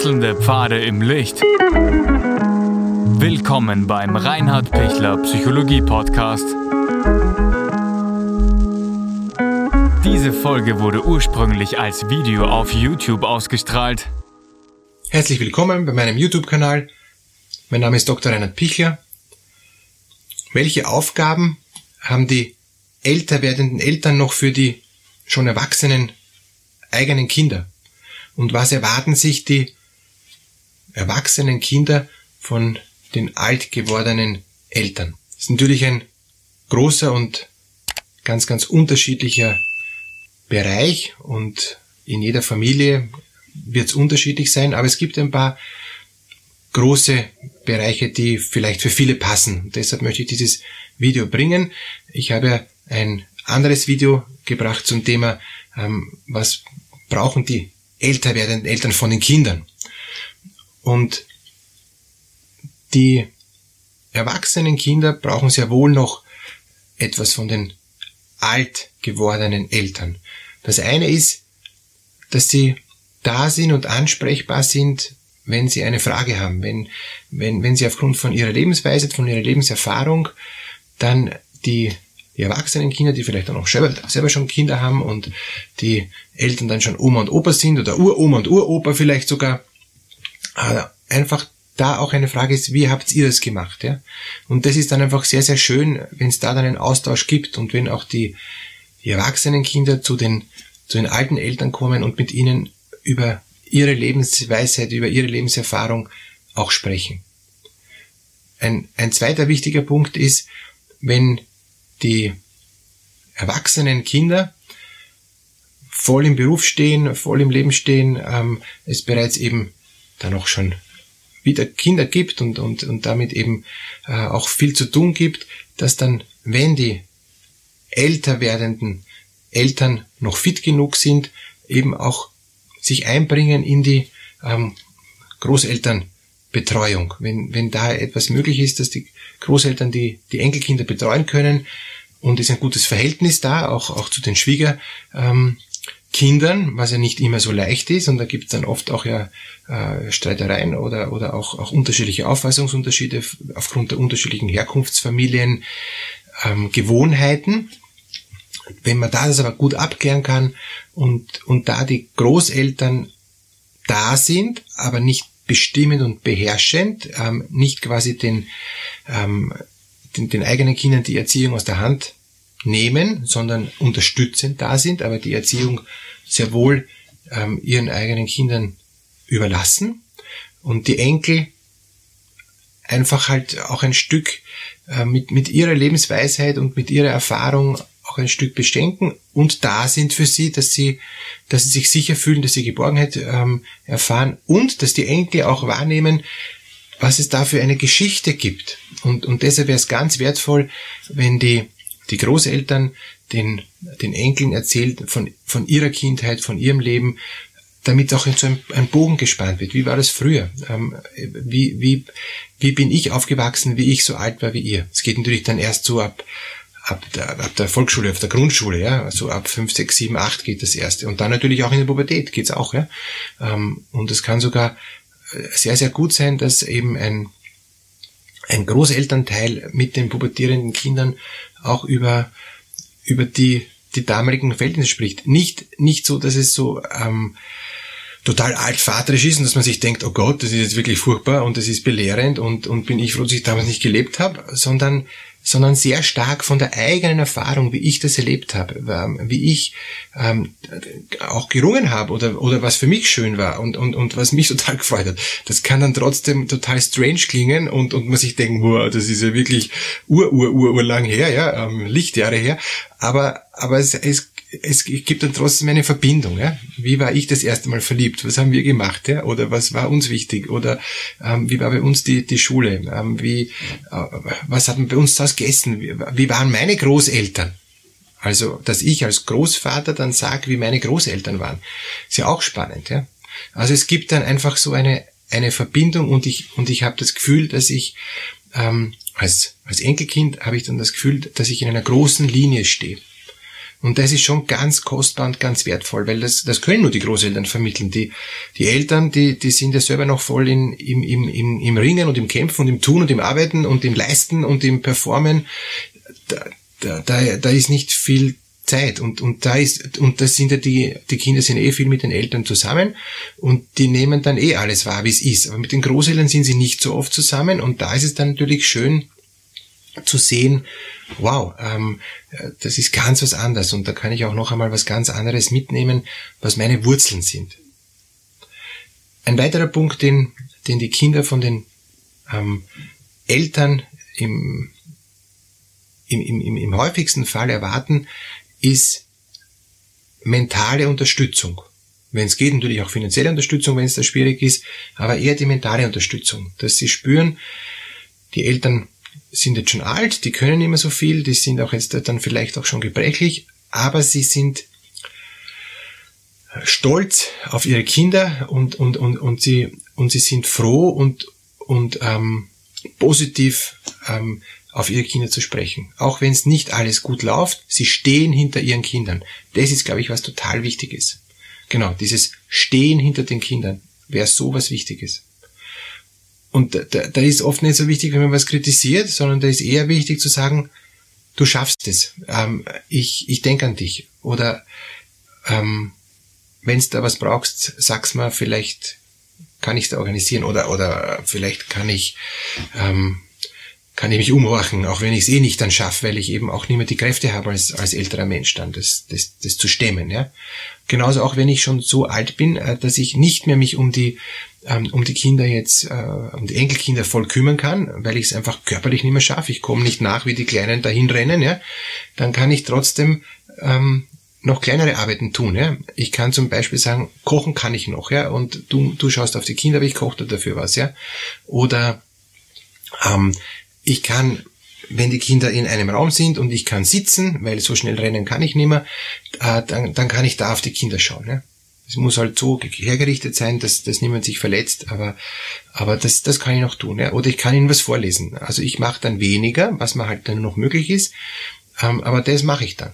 Wechselnde Pfade im Licht. Willkommen beim Reinhard Pichler Psychologie Podcast. Diese Folge wurde ursprünglich als Video auf YouTube ausgestrahlt. Herzlich willkommen bei meinem YouTube-Kanal. Mein Name ist Dr. Reinhard Pichler. Welche Aufgaben haben die älter werdenden Eltern noch für die schon erwachsenen eigenen Kinder? Und was erwarten sich die erwachsenen Kinder von den alt gewordenen Eltern? Das ist natürlich ein großer und ganz, ganz unterschiedlicher Bereich und in jeder Familie wird es unterschiedlich sein, aber es gibt ein paar große Bereiche, die vielleicht für viele passen. Und deshalb möchte ich dieses Video bringen. Ich habe ein anderes Video gebracht zum Thema, ähm, was brauchen die älter werdenden Eltern von den Kindern. Und die erwachsenen Kinder brauchen sehr wohl noch etwas von den alt gewordenen Eltern. Das eine ist, dass sie da sind und ansprechbar sind, wenn sie eine Frage haben, wenn, wenn, wenn sie aufgrund von ihrer Lebensweise, von ihrer Lebenserfahrung dann die die erwachsenen Kinder, die vielleicht auch noch selber, selber schon Kinder haben und die Eltern dann schon Oma und Opa sind oder Uroma und Uropa vielleicht sogar, äh, einfach da auch eine Frage ist, wie habt ihr das gemacht? Ja? Und das ist dann einfach sehr, sehr schön, wenn es da dann einen Austausch gibt und wenn auch die, die erwachsenen Kinder zu den, zu den alten Eltern kommen und mit ihnen über ihre Lebensweisheit, über ihre Lebenserfahrung auch sprechen. Ein, ein zweiter wichtiger Punkt ist, wenn die erwachsenen Kinder voll im Beruf stehen, voll im Leben stehen, ähm, es bereits eben dann auch schon wieder Kinder gibt und, und, und damit eben äh, auch viel zu tun gibt, dass dann, wenn die älter werdenden Eltern noch fit genug sind, eben auch sich einbringen in die ähm, Großelternbetreuung. Wenn, wenn da etwas möglich ist, dass die Großeltern die, die Enkelkinder betreuen können, und ist ein gutes Verhältnis da, auch, auch zu den Schwiegerkindern, ähm, was ja nicht immer so leicht ist und da gibt es dann oft auch ja äh, Streitereien oder, oder auch, auch unterschiedliche Auffassungsunterschiede aufgrund der unterschiedlichen Herkunftsfamilien, ähm, Gewohnheiten. Wenn man da das aber gut abklären kann und, und da die Großeltern da sind, aber nicht bestimmend und beherrschend, ähm, nicht quasi den, ähm, den, den eigenen Kindern die Erziehung aus der Hand nehmen, sondern unterstützend da sind, aber die Erziehung sehr wohl ähm, ihren eigenen Kindern überlassen und die Enkel einfach halt auch ein Stück äh, mit, mit ihrer Lebensweisheit und mit ihrer Erfahrung auch ein Stück beschenken und da sind für sie, dass sie, dass sie sich sicher fühlen, dass sie Geborgenheit ähm, erfahren und dass die Enkel auch wahrnehmen, was es da für eine Geschichte gibt. Und, und deshalb wäre es ganz wertvoll, wenn die, die Großeltern den, den Enkeln erzählt von, von ihrer Kindheit, von ihrem Leben, damit auch so ein, ein Bogen gespannt wird. Wie war das früher? Ähm, wie, wie, wie bin ich aufgewachsen, wie ich so alt war wie ihr? Es geht natürlich dann erst so ab, ab der, ab der Volksschule, auf der Grundschule, ja, also ab 5, 6, 7, 8 geht das erste. Und dann natürlich auch in der Pubertät geht's auch, ja. Ähm, und es kann sogar sehr, sehr gut sein, dass eben ein, ein Großelternteil mit den pubertierenden Kindern auch über, über die, die damaligen Verhältnisse spricht. Nicht, nicht so, dass es so ähm, total altvaterisch ist und dass man sich denkt, oh Gott, das ist jetzt wirklich furchtbar und das ist belehrend und, und bin ich froh, dass ich damals nicht gelebt habe, sondern sondern sehr stark von der eigenen Erfahrung, wie ich das erlebt habe, ähm, wie ich ähm, auch gerungen habe oder, oder was für mich schön war und, und, und was mich total gefreut hat. Das kann dann trotzdem total strange klingen und, und man sich denken, wow, das ist ja wirklich ur, ur, ur, ur lang her, ja, ähm, Lichtjahre her. Aber, aber es, es es gibt dann trotzdem eine Verbindung. Ja? Wie war ich das erste Mal verliebt? Was haben wir gemacht? Ja? Oder was war uns wichtig? Oder ähm, wie war bei uns die, die Schule? Ähm, wie, äh, was man bei uns das gegessen? Wie, wie waren meine Großeltern? Also, dass ich als Großvater dann sage, wie meine Großeltern waren, ist ja auch spannend. Ja? Also es gibt dann einfach so eine, eine Verbindung und ich, und ich habe das Gefühl, dass ich ähm, als, als Enkelkind habe ich dann das Gefühl, dass ich in einer großen Linie stehe Und das ist schon ganz kostbar und ganz wertvoll, weil das, das können nur die Großeltern vermitteln. Die, die Eltern, die, die sind ja selber noch voll in, im, im, im, im Ringen und im Kämpfen und im Tun und im Arbeiten und im Leisten und im Performen. Da, da, da, da ist nicht viel Zeit und, und da ist, und das sind ja die, die Kinder sind eh viel mit den Eltern zusammen und die nehmen dann eh alles wahr, wie es ist. Aber mit den Großeltern sind sie nicht so oft zusammen und da ist es dann natürlich schön, zu sehen, wow, ähm, das ist ganz was anderes und da kann ich auch noch einmal was ganz anderes mitnehmen, was meine Wurzeln sind. Ein weiterer Punkt, den, den die Kinder von den ähm, Eltern im, im, im, im häufigsten Fall erwarten, ist mentale Unterstützung. Wenn es geht, natürlich auch finanzielle Unterstützung, wenn es da schwierig ist, aber eher die mentale Unterstützung, dass sie spüren, die Eltern sind jetzt schon alt, die können nicht mehr so viel, die sind auch jetzt dann vielleicht auch schon gebrechlich, aber sie sind stolz auf ihre Kinder und, und, und, und, sie, und sie sind froh und, und ähm, positiv ähm, auf ihre Kinder zu sprechen. Auch wenn es nicht alles gut läuft, sie stehen hinter ihren Kindern. Das ist, glaube ich, was total wichtig ist. Genau, dieses Stehen hinter den Kindern wäre so was Wichtiges. Und da, da ist oft nicht so wichtig, wenn man was kritisiert, sondern da ist eher wichtig zu sagen, du schaffst es, ähm, ich, ich denke an dich. Oder ähm, wenn da was brauchst, sag's mal, vielleicht kann ich da organisieren oder, oder vielleicht kann ich, ähm, kann ich mich umhorchen, auch wenn ich es eh nicht dann schaffe, weil ich eben auch nicht mehr die Kräfte habe als, als älterer Mensch dann, das, das, das zu stemmen. Ja? Genauso auch wenn ich schon so alt bin, äh, dass ich nicht mehr mich um die ähm, um die Kinder jetzt, äh, um die Enkelkinder voll kümmern kann, weil ich es einfach körperlich nicht mehr schaffe. Ich komme nicht nach, wie die Kleinen dahin rennen, ja, dann kann ich trotzdem ähm, noch kleinere Arbeiten tun. Ja. Ich kann zum Beispiel sagen, kochen kann ich noch, ja, und du, du schaust auf die Kinder, aber ich koche dafür was, ja. Oder ähm, ich kann wenn die Kinder in einem Raum sind und ich kann sitzen, weil so schnell rennen kann ich nicht mehr, äh, dann, dann kann ich da auf die Kinder schauen. Ja? Es muss halt so hergerichtet sein, dass, dass niemand sich verletzt, aber, aber das, das kann ich noch tun. Ja? Oder ich kann ihnen was vorlesen. Also ich mache dann weniger, was mir halt dann noch möglich ist, ähm, aber das mache ich dann.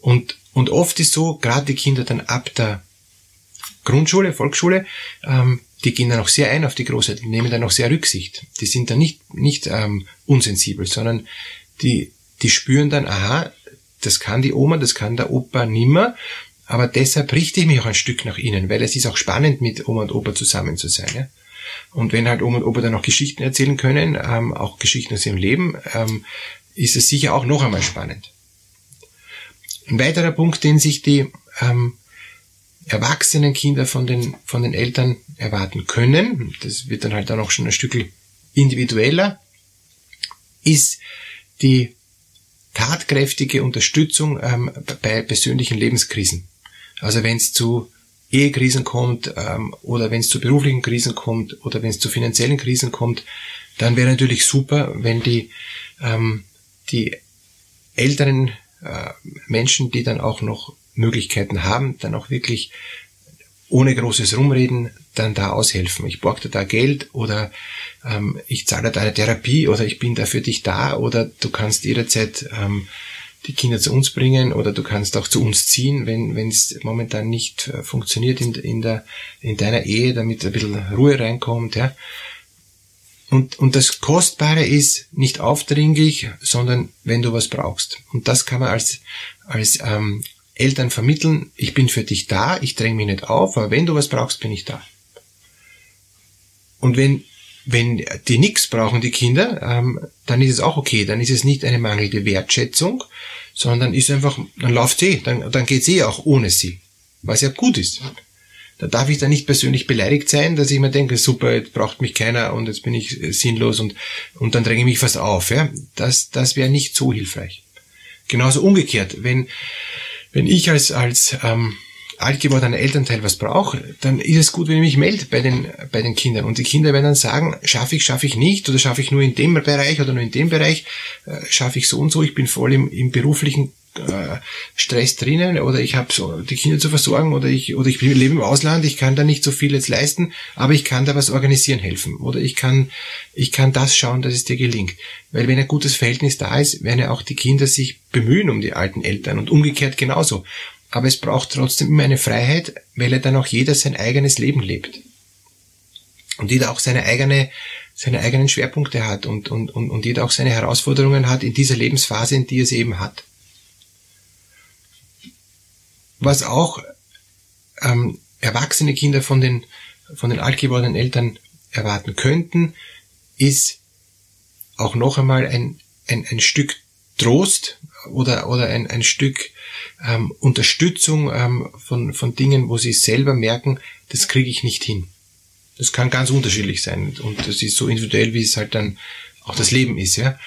Und, und oft ist so, gerade die Kinder dann ab der Grundschule, Volksschule, ähm, die gehen dann auch sehr ein auf die Großeltern, nehmen dann auch sehr Rücksicht. Die sind dann nicht, nicht ähm, unsensibel, sondern die, die spüren dann, aha, das kann die Oma, das kann der Opa nimmer aber deshalb richte ich mich auch ein Stück nach ihnen, weil es ist auch spannend, mit Oma und Opa zusammen zu sein. Ja? Und wenn halt Oma und Opa dann auch Geschichten erzählen können, ähm, auch Geschichten aus ihrem Leben, ähm, ist es sicher auch noch einmal spannend. Ein weiterer Punkt, den sich die ähm, erwachsenen Kinder von den, von den Eltern erwarten können, das wird dann halt dann auch schon ein Stück individueller, ist die tatkräftige Unterstützung ähm, bei persönlichen Lebenskrisen. Also wenn es zu Ehekrisen kommt ähm, oder wenn es zu beruflichen Krisen kommt oder wenn es zu finanziellen Krisen kommt, dann wäre natürlich super, wenn die, ähm, die älteren äh, Menschen, die dann auch noch Möglichkeiten haben, dann auch wirklich ohne großes Rumreden dann da aushelfen. Ich borge dir da Geld oder ähm, ich zahle dir eine Therapie oder ich bin da für dich da oder du kannst jederzeit ähm, die Kinder zu uns bringen oder du kannst auch zu uns ziehen, wenn wenn es momentan nicht äh, funktioniert in, in, der, in deiner Ehe, damit ein bisschen Ruhe reinkommt. Ja. Und, und das Kostbare ist nicht aufdringlich, sondern wenn du was brauchst. Und das kann man als, als ähm, Eltern vermitteln, ich bin für dich da, ich dränge mich nicht auf, aber wenn du was brauchst, bin ich da. Und wenn wenn die nichts brauchen, die Kinder, ähm, dann ist es auch okay. Dann ist es nicht eine mangelnde Wertschätzung, sondern ist einfach, dann läuft sie, dann, dann geht sie auch ohne sie, was ja gut ist. Da darf ich dann nicht persönlich beleidigt sein, dass ich mir denke, super, jetzt braucht mich keiner und jetzt bin ich äh, sinnlos und, und dann dränge ich mich fast auf. Ja? Das, das wäre nicht so hilfreich. Genauso umgekehrt, wenn, wenn ich als, als ähm, alt gewordener Elternteil was brauche, dann ist es gut, wenn ich mich melde bei den, bei den Kindern. Und die Kinder werden dann sagen, schaffe ich, schaffe ich nicht, oder schaffe ich nur in dem Bereich oder nur in dem Bereich, äh, schaffe ich so und so, ich bin voll im, im beruflichen äh, Stress drinnen oder ich habe so die Kinder zu versorgen oder ich oder ich lebe im Ausland, ich kann da nicht so viel jetzt leisten, aber ich kann da was organisieren helfen oder ich kann ich kann das schauen, dass es dir gelingt, weil wenn ein gutes Verhältnis da ist, werden ja auch die Kinder sich bemühen um die alten Eltern und umgekehrt genauso. Aber es braucht trotzdem immer eine Freiheit, weil er dann auch jeder sein eigenes Leben lebt und jeder auch seine eigene seine eigenen Schwerpunkte hat und, und, und, und jeder auch seine Herausforderungen hat in dieser Lebensphase, in die er sie eben hat. Was auch ähm, erwachsene Kinder von den, von den alt gewordenen Eltern erwarten könnten, ist auch noch einmal ein, ein, ein Stück Trost oder, oder ein, ein Stück ähm, Unterstützung ähm, von, von Dingen, wo sie selber merken, das kriege ich nicht hin. Das kann ganz unterschiedlich sein und das ist so individuell, wie es halt dann auch das Leben ist, ja.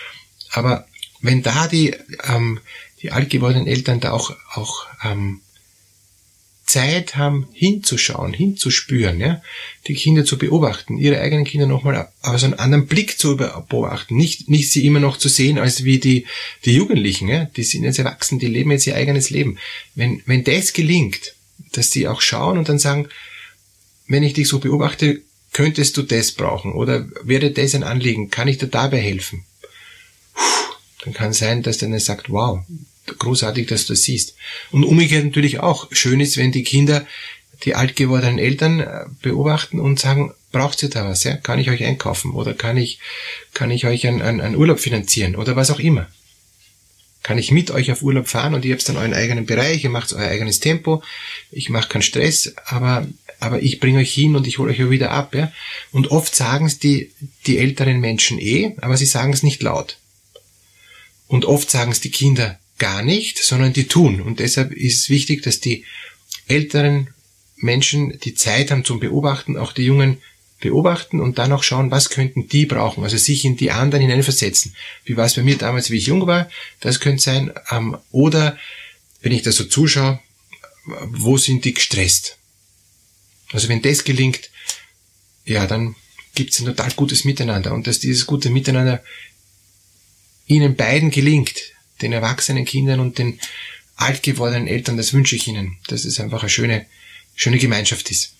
Aber wenn da die, ähm, die alt gewordenen Eltern da auch, auch ähm, Zeit haben, hinzuschauen, hinzuspüren, ja, die Kinder zu beobachten, ihre eigenen Kinder nochmal aus einem anderen Blick zu beobachten, nicht, nicht sie immer noch zu sehen als wie die, die Jugendlichen, ja, die sind jetzt erwachsen, die leben jetzt ihr eigenes Leben. Wenn, wenn das gelingt, dass sie auch schauen und dann sagen, wenn ich dich so beobachte, könntest du das brauchen oder wäre das ein Anliegen, kann ich dir dabei helfen? Puh, dann kann sein, dass dann er sagt, wow, großartig, dass du das siehst. Und umgekehrt natürlich auch. Schön ist, wenn die Kinder die alt gewordenen Eltern äh, beobachten und sagen, braucht ihr da was, ja? Kann ich euch einkaufen oder kann ich, kann ich euch einen, einen, einen Urlaub finanzieren oder was auch immer? Kann ich mit euch auf Urlaub fahren und ihr habt dann euren eigenen Bereich, ihr macht euer eigenes Tempo, ich mache keinen Stress, aber, aber ich bringe euch hin und ich hole euch wieder ab, ja? Und oft sagen es die, die älteren Menschen eh, aber sie sagen es nicht laut. Und oft sagen es die Kinder gar nicht, sondern die tun. Und deshalb ist es wichtig, dass die älteren Menschen die Zeit haben zum Beobachten, auch die Jungen beobachten und dann auch schauen, was könnten die brauchen, also sich in die anderen hineinversetzen. Wie war es bei mir damals, wie ich jung war, das könnte sein, ähm, oder wenn ich da so zuschaue, wo sind die gestresst? Also wenn das gelingt, ja, dann gibt es ein total gutes Miteinander und dass dieses gute Miteinander ihnen beiden gelingt, den erwachsenen Kindern und den alt gewordenen Eltern, das wünsche ich ihnen, dass es einfach eine schöne, schöne Gemeinschaft ist.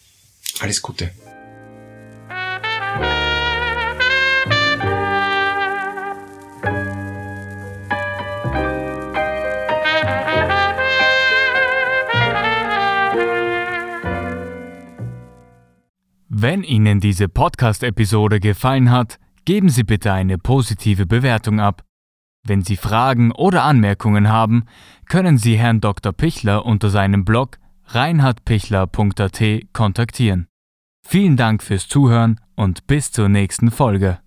Alles Gute. Wenn Ihnen diese Podcast-Episode gefallen hat, geben Sie bitte eine positive Bewertung ab. Wenn Sie Fragen oder Anmerkungen haben, können Sie Herrn Dr. Pichler unter seinem Blog reinhardpichler.at kontaktieren. Vielen Dank fürs Zuhören und bis zur nächsten Folge.